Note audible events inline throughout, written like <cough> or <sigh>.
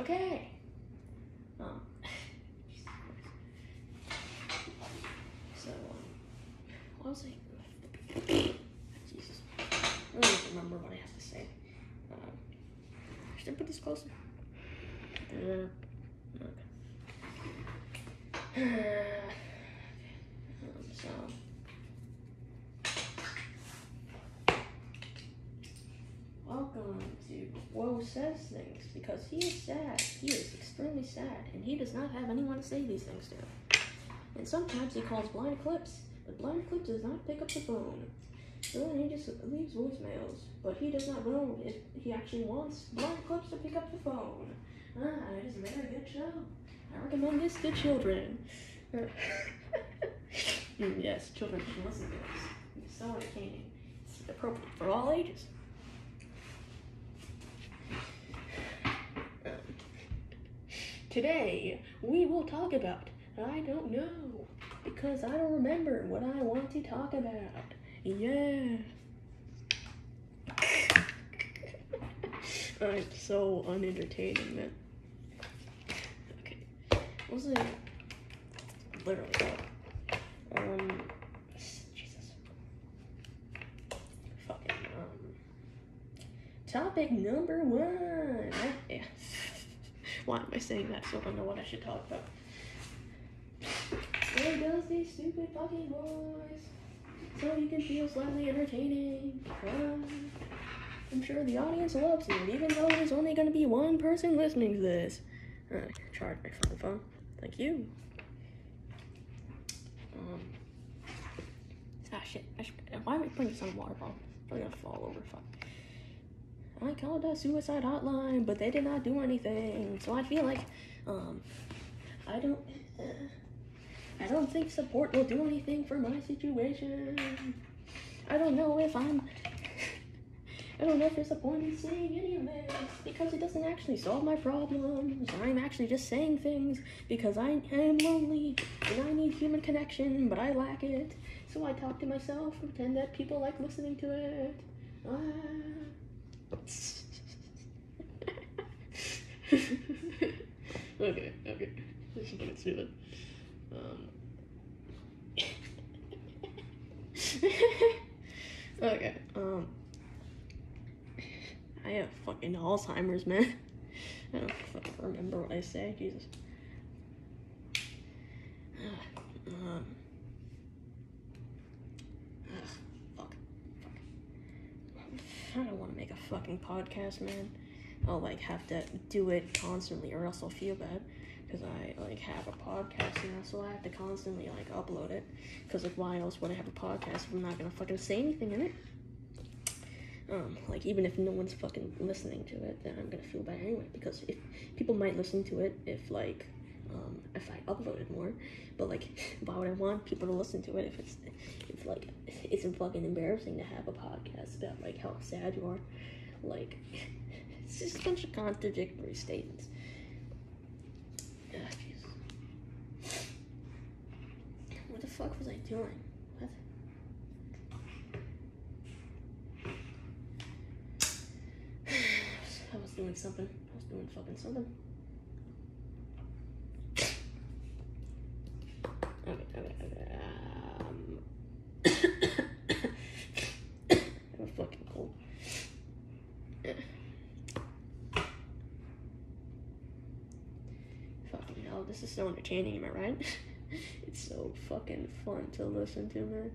Okay. Um. so, um, what was I? Jesus. I don't remember what I have to say. Um, should I put this closer? Uh, <sighs> okay. um, so. Welcome to Woe Says Things because he is sad. He is extremely sad, and he does not have anyone to say these things to. And sometimes he calls Blind Clips, but Blind Clips does not pick up the phone. So then he just leaves voicemails, but he does not know if he actually wants Blind Clips to pick up the phone. Ah, it is a very good show. I recommend this to children. <laughs> Mm, yes, children can listen to this. It's so entertaining. It's appropriate for all ages. Today, we will talk about I don't know because I don't remember what I want to talk about. Yeah. I'm so unentertaining, man. Okay. Was it? Literally. Um. Jesus. Fucking, um. Topic number one. Ah, Yeah. Why am I saying that so I don't know what I should talk about? There goes these stupid fucking boys. So you can feel slightly entertaining. Ah, I'm sure the audience loves it, even though there's only gonna be one person listening to this. Alright, charge my phone phone. Thank you. Um. Ah shit. I should, why am I putting this on a water bottle? I'm gonna fall over. Fuck. I called a suicide hotline, but they did not do anything. So I feel like, um, I don't, uh, I don't think support will do anything for my situation. I don't know if I'm, I don't know if there's a point in saying any of this because it doesn't actually solve my problems. I'm actually just saying things because I am lonely and I need human connection, but I lack it. So I talk to myself, pretend that people like listening to it. Ah. <laughs> okay, okay. This is fucking stupid. Um. <laughs> okay, um. I have fucking Alzheimer's, man. I don't fucking remember what I say, Jesus. um. Ugh, fuck. Fuck. I don't want to make a fucking podcast, man. I'll like have to do it constantly, or else I'll feel bad because I like have a podcast now, so I have to constantly like upload it. Because like, why else would I have a podcast if I'm not gonna fucking say anything in it? Um, like even if no one's fucking listening to it, then I'm gonna feel bad anyway. Because if people might listen to it, if like um, if I uploaded more, but like, <laughs> why would I want people to listen to it if it's it's like it's fucking embarrassing to have a podcast about like how sad you are, like <laughs> it's just a bunch of contradictory statements. Ah. What the fuck was I doing? What? <sighs> I was doing something. I was doing fucking something. Okay, okay, okay. Um, I'm fucking cold. Fucking hell, this is so entertaining, am I right? <laughs> it's so fucking fun to listen to, man.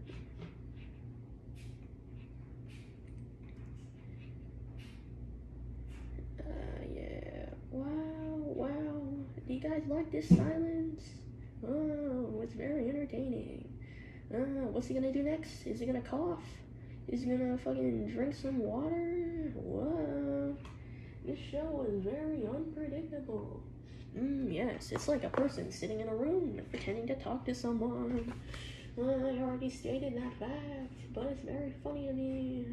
Uh, yeah. Wow, wow. Do you guys like this silence? Oh, it's very entertaining. Uh, what's he gonna do next? Is he gonna cough? Is he gonna fucking drink some water? Whoa. This show is very unpredictable. Mm, yes, it's like a person sitting in a room pretending to talk to someone. I already stated that fact, but it's very funny to me.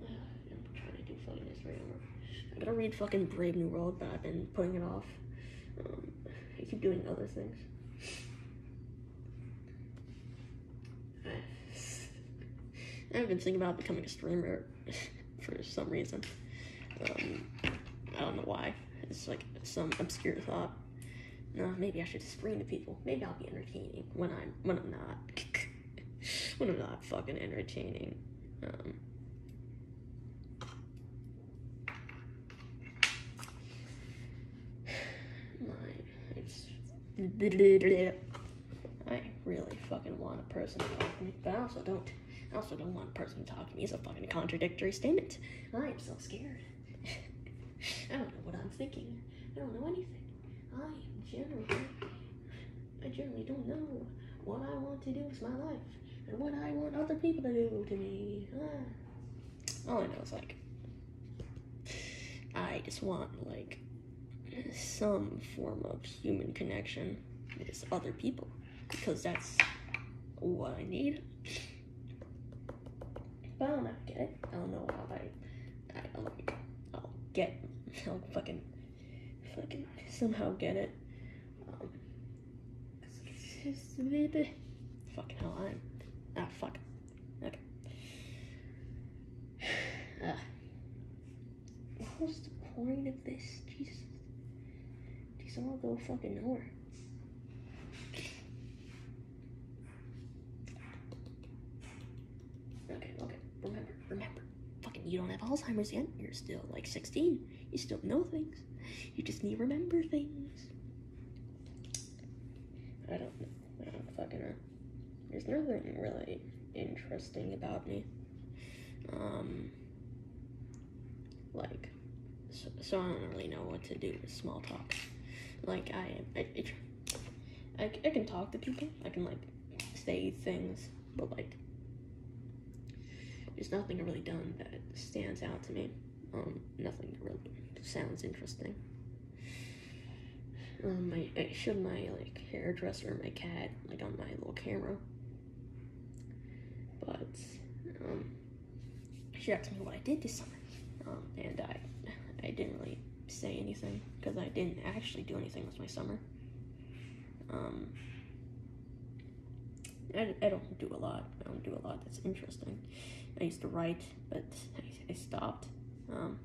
<sighs> I'm trying to do fucking this right over. I gotta read fucking Brave New World, but I've been putting it off. Um, I keep doing other things. <sighs> I've been thinking about becoming a streamer <laughs> for some reason. Um, I don't know why. It's like some obscure thought. No, maybe I should just scream to people. Maybe I'll be entertaining when I'm when I'm not. <laughs> when I'm not fucking entertaining. Um, <sighs> <sighs> I really fucking want a person to talk to me, but I also don't. I also don't want a person to talk to me. It's a fucking contradictory statement. I am so scared. I don't know what I'm thinking. I don't know anything. I generally, I generally don't know what I want to do with my life and what I want other people to do to me. Ah. All I know is like, I just want like some form of human connection with other people because that's what I need. But I don't know get it. I don't know how I, I I'll, I'll get, <laughs> I'll fucking, fucking somehow get it. Um, fucking hell, I'm, ah, fuck. Okay. <sighs> Uh, what was the point of this? Jesus. These all go fucking nowhere. Okay, okay. Remember, remember. Fucking, you don't have Alzheimer's yet. You're still like 16. You still know things. You just need to remember things. I don't know. I don't fucking know. There's nothing really interesting about me. Um, like, so, so I don't really know what to do with small talk. Like, I, I, I, I can talk to people. I can like say things, but like there's nothing really done that stands out to me. Um, nothing really sounds interesting. Um, I, I showed my like hairdresser my cat like on my little camera, but um, she asked me what I did this summer, um, and I I didn't really say anything because I didn't actually do anything with my summer. Um, I, I don't do a lot. I don't do a lot that's interesting. I used to write, but I, I stopped. Um,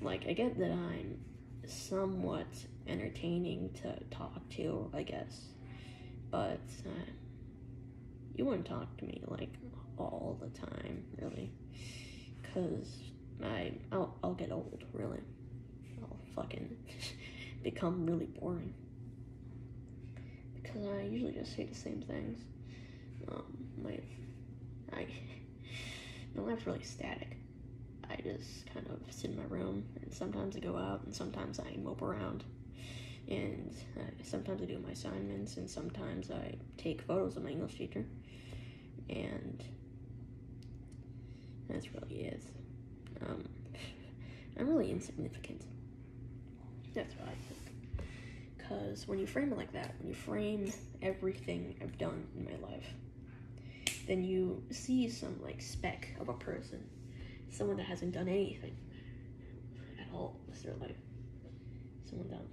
like, I get that I'm somewhat entertaining to talk to, I guess, but uh, you wouldn't talk to me like all the time, really, because I I'll, I'll get old, really. I'll fucking <laughs> become really boring because I usually just say the same things. Um, my I <laughs> my life's really static. I just kind of sit in my room, and sometimes I go out, and sometimes I mope around, and uh, sometimes I do my assignments, and sometimes I take photos of my English teacher, and that's really it. Um, <laughs> I'm really insignificant. That's what I think. Because when you frame it like that, when you frame everything I've done in my life, then you see some like speck of a person, someone that hasn't done anything at all with their life. Someone done.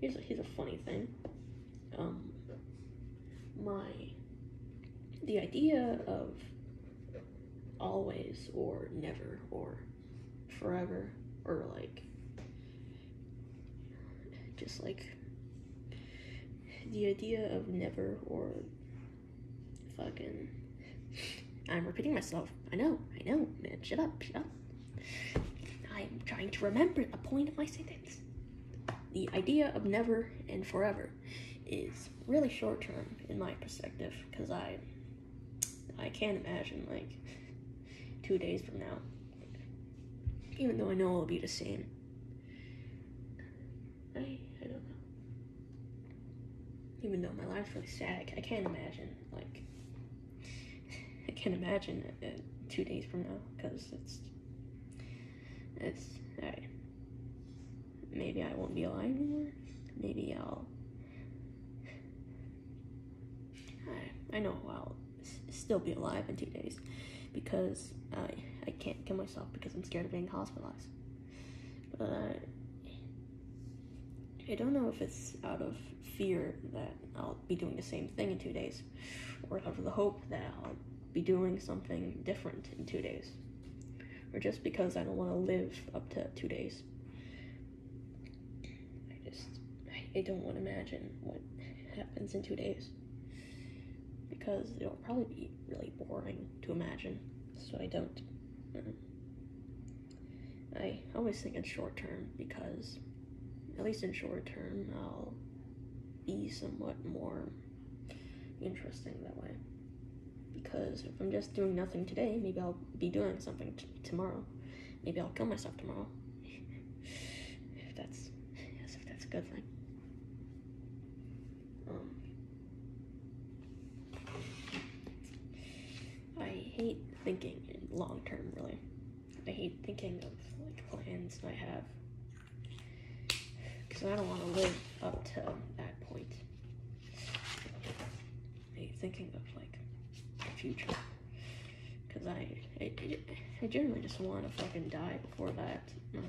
Here's a, here's a funny thing. Um, my the idea of always or never or forever or like just like the idea of never or fucking I'm repeating myself. I know, I know, man. Shut up, shut up. I'm trying to remember the point of my sentence. The idea of never and forever is really short term in my perspective because I I can't imagine like two days from now. Even though I know it'll be the same. I I don't know. Even though my life's really static, I can't imagine like I can't imagine it, two days from now because it's it's I, maybe I won't be alive anymore. Maybe I'll. I I know I'll still be alive in two days because I I can't kill myself because I'm scared of being hospitalized. But I, I don't know if it's out of fear that I'll be doing the same thing in two days, or out of the hope that I'll be doing something different in two days, or just because I don't want to live up to two days. I just, I, don't want to imagine what happens in two days because it'll probably be really boring to imagine, so I don't. Mm. I always think in short term because, at least in short term, I'll be somewhat more interesting that way. Because if I'm just doing nothing today, maybe I'll be doing something tomorrow. Maybe I'll kill myself tomorrow. if <sighs> that's, yes, if that's a good thing. Um, I hate thinking in long term, really. I hate thinking of like plans I have because I don't want to live up to that point. I hate thinking of like future because I, I I generally just want to fucking die before that. Um,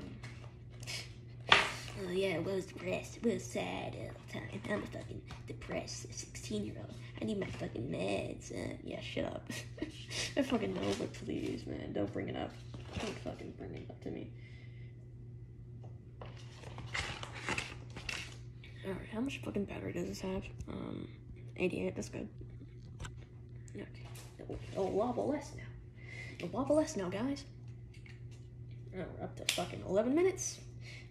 oh yeah, I was depressed, I was sad all the time. I'm a fucking depressed 16 year old. I need my fucking meds. Uh, yeah, shut up. <laughs> I fucking know, but please, man, don't bring it up. Don't fucking bring it up to me. Alright, how much fucking battery does this have? Um, 88, that's good. Okay. Oh, lava less now. Lava less now, guys. Oh, we're up to fucking 11 minutes.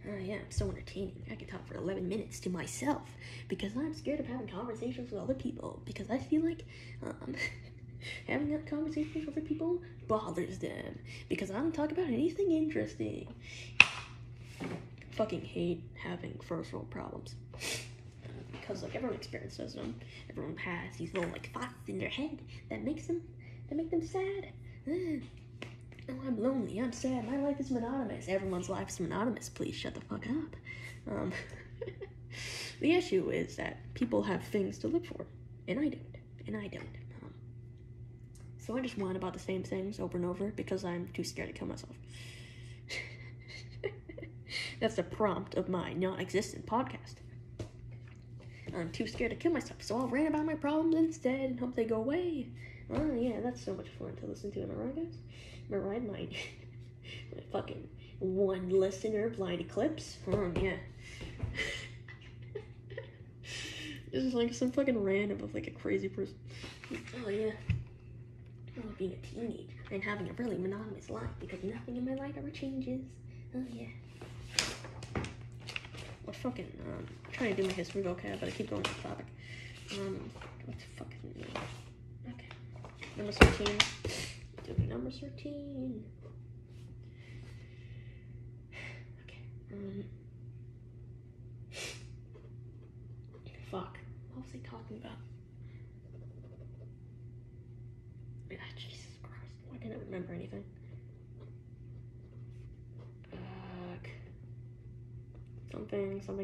Oh, yeah, I'm so entertaining. I can talk for 11 minutes to myself because I'm scared of having conversations with other people because I feel like um, <laughs> having that conversations with other people bothers them because I don't talk about anything interesting. Fucking hate having first world problems because like everyone experiences them. Everyone has these little like thoughts in their head that makes them that make them sad. Oh, I'm lonely. I'm sad. My life is monotonous. Everyone's life is monotonous. Please shut the fuck up. Um, <laughs> the issue is that people have things to live for, and I don't, and I don't. Um, so I just whine about the same things over and over because I'm too scared to kill myself. <laughs> That's the prompt of my non-existent podcast. I'm too scared to kill myself, so I'll rant about my problems instead and hope they go away. Oh yeah, that's so much fun to listen to, am I right, guys? Am I right? My, my <laughs> fucking one listener, Blind Eclipse. Oh yeah. <laughs> this is like some fucking random of like a crazy person. Oh yeah. Oh, being a teenager and having a really monotonous life because nothing in my life ever changes. Oh yeah. What fucking, um, I'm trying to do my history vocab, but I keep going off topic. Um, what's fucking, okay. Number 13. Number 13.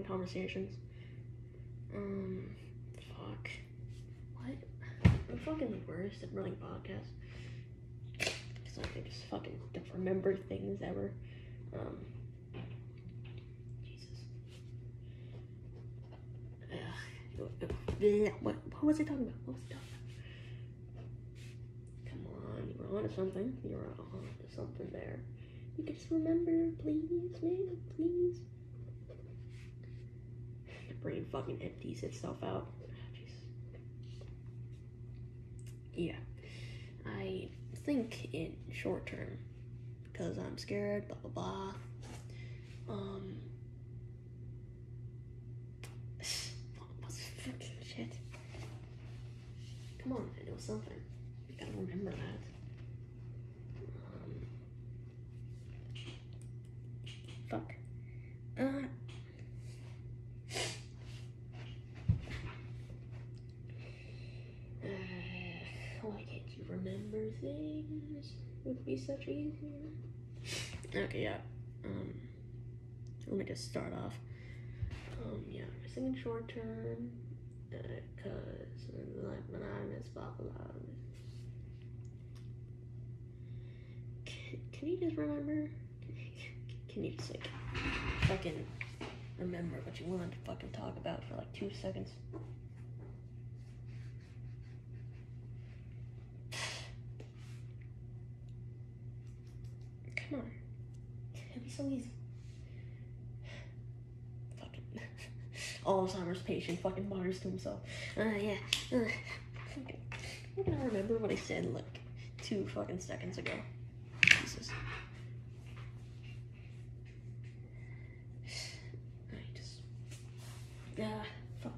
Conversations. Um, fuck. What? I'm fucking the worst at running podcasts. Because I just fucking don't remember things ever. Um, Jesus. Ugh. What, what was I talking about? What was I talking about? Come on, you were onto something. You were onto something there. You can just remember, please, man, please. Brain fucking empties itself out. Yeah. I think in short term because I'm scared, blah blah blah. Um what's <sighs> fucking shit? Come on, I know something. I gotta remember that. Um, fuck. Uh. Uh, why can't you remember would be such easier. Okay, yeah. Um, let me just start off. Um, yeah, I'm thinking short term, because like monotonous, blah blah blah. Can, can you just remember? Can you just like fucking remember what you wanted to fucking talk about for like two seconds? Come on. It'd be so easy. Fucking <laughs> Alzheimer's patient fucking mutters to himself. Uh, yeah. Uh, fucking. I'm gonna remember what I said like two fucking seconds ago. Jesus. I just. Yeah, fuck.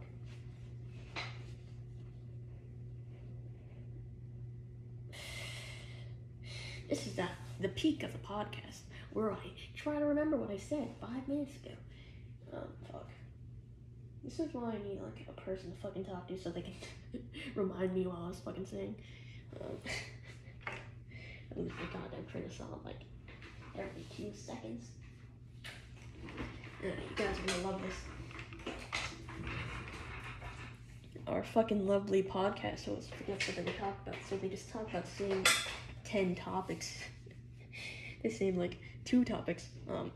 This is the, the peak of the podcast where I try to remember what I said five minutes ago. Um, fuck. This is why I need like a person to fucking talk to so they can <laughs> remind me what I was fucking saying. Um, I lose my goddamn train of thought like every two seconds. You guys are gonna love this. Our fucking lovely podcast host forgets what they talk about, so they just talk about the ten topics. The same like two topics. Um,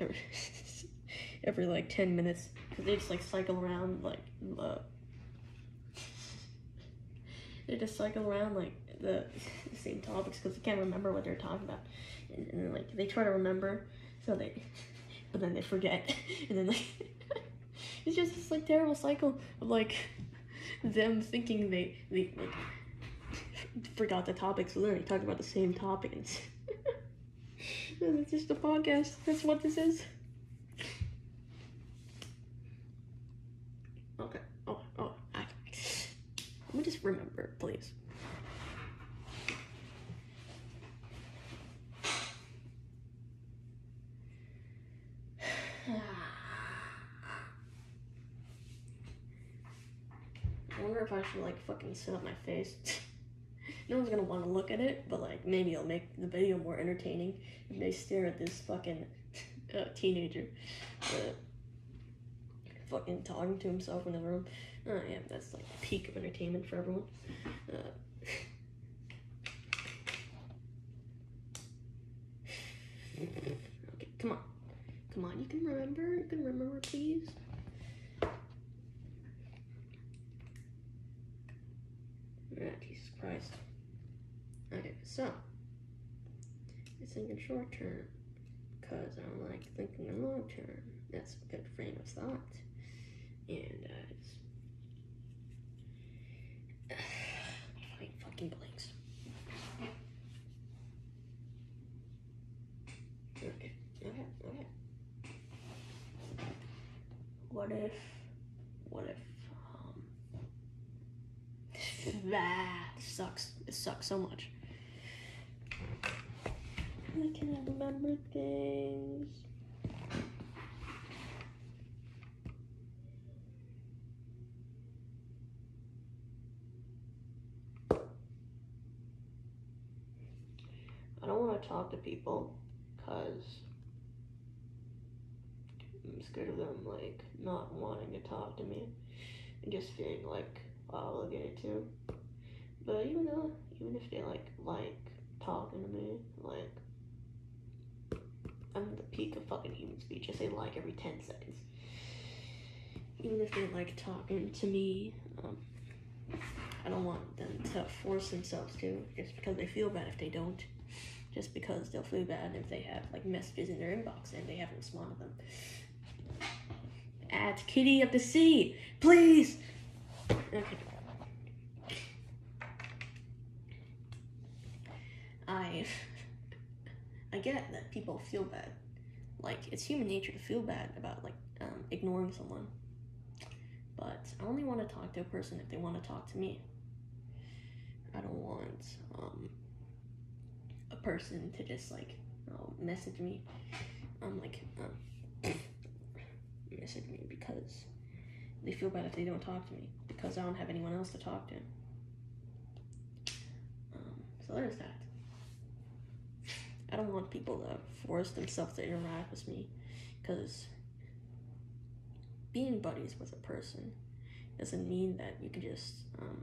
every, <laughs> every like ten minutes, because they just like cycle around like uh, they just cycle around like the, the <laughs> same topics because they can't remember what they're talking about, and, and like they try to remember, so they, <laughs> but then they forget, and then like it's just this like terrible cycle of like them thinking they they like forgot the topic, so then they talk about the same topic, and it's, just a podcast. That's what this is. Okay. Oh, oh, I, let me just remember, please. <sighs> I wonder if I should like fucking sit up my face. <laughs> no one's gonna want to look at it, but like maybe it'll make the video more entertaining if they stare at this fucking <laughs> uh, teenager fucking talking to himself in the room. Oh yeah, that's like the peak of entertainment for everyone. Uh, <laughs> okay, come on, come on. You can remember. You can remember, please. Jesus Christ. So I'm thinking short term because I don't like thinking in long term. That's a good frame of thought. And uh, it's <sighs> my fucking blanks. Okay. What if? What if? Um, <sighs> that sucks. It sucks so much. I cannot remember things. I don't want to talk to people because I'm scared of them like not wanting to talk to me and just feeling like obligated to. But even though, even if they like like talking to me, like I'm the peak of fucking human speech. I say like every ten seconds. Even if they like talking to me, um, I don't want them to force themselves to just because they feel bad if they don't. Just because they'll feel bad if they have like messages in their inbox and they haven't responded to them. At Kitty of the Sea, please. Okay. I get that people feel bad. Like it's human nature to feel bad about like um, ignoring someone. But I only want to talk to a person if they want to talk to me. I don't want um, a person to just like oh, message me. I'm like um, <coughs> message me because they feel bad if they don't talk to me because I don't have anyone else to talk to. Um, so there's that. I don't want people to force themselves to interact with me because being buddies with a person doesn't mean that you can just um,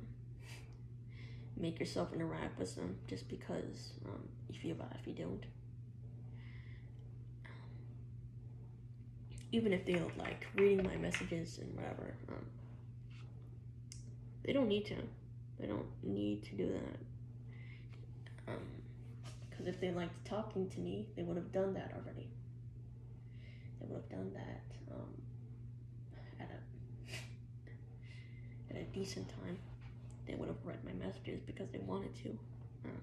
make yourself interact with them just because um, you feel bad if you don't. Even if they don't like reading my messages and whatever, um, they don't need to. They don't need to do that. Um, Because if they liked talking to me, they would have done that already. They would have done that um, at a at a decent time. They would have read my messages because they wanted to. Uh,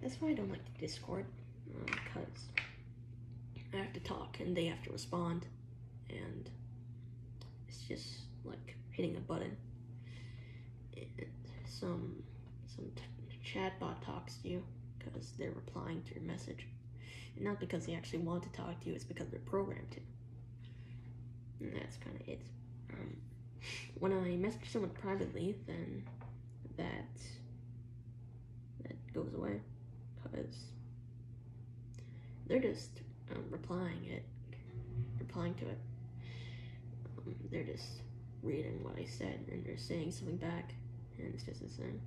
that's why I don't like Discord, because I have to talk and they have to respond, and it's just like hitting a button. And some chatbot talks to you because they're replying to your message, and not because they actually want to talk to you. It's because they're programmed to. And that's kind of it. Um, when I message someone privately, then that that goes away because they're just um, replying it, replying to it. Um, they're just reading what I said and they're saying something back, and it's just the same.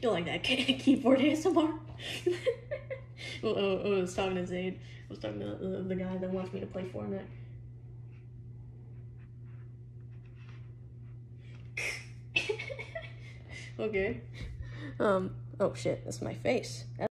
You like that keyboard <laughs> ASMR? oh, oh, oh, I was talking to Zaid. I was talking to the, the guy that wants me to play Fortnite. <laughs> okay. Um. Oh shit! That's my face.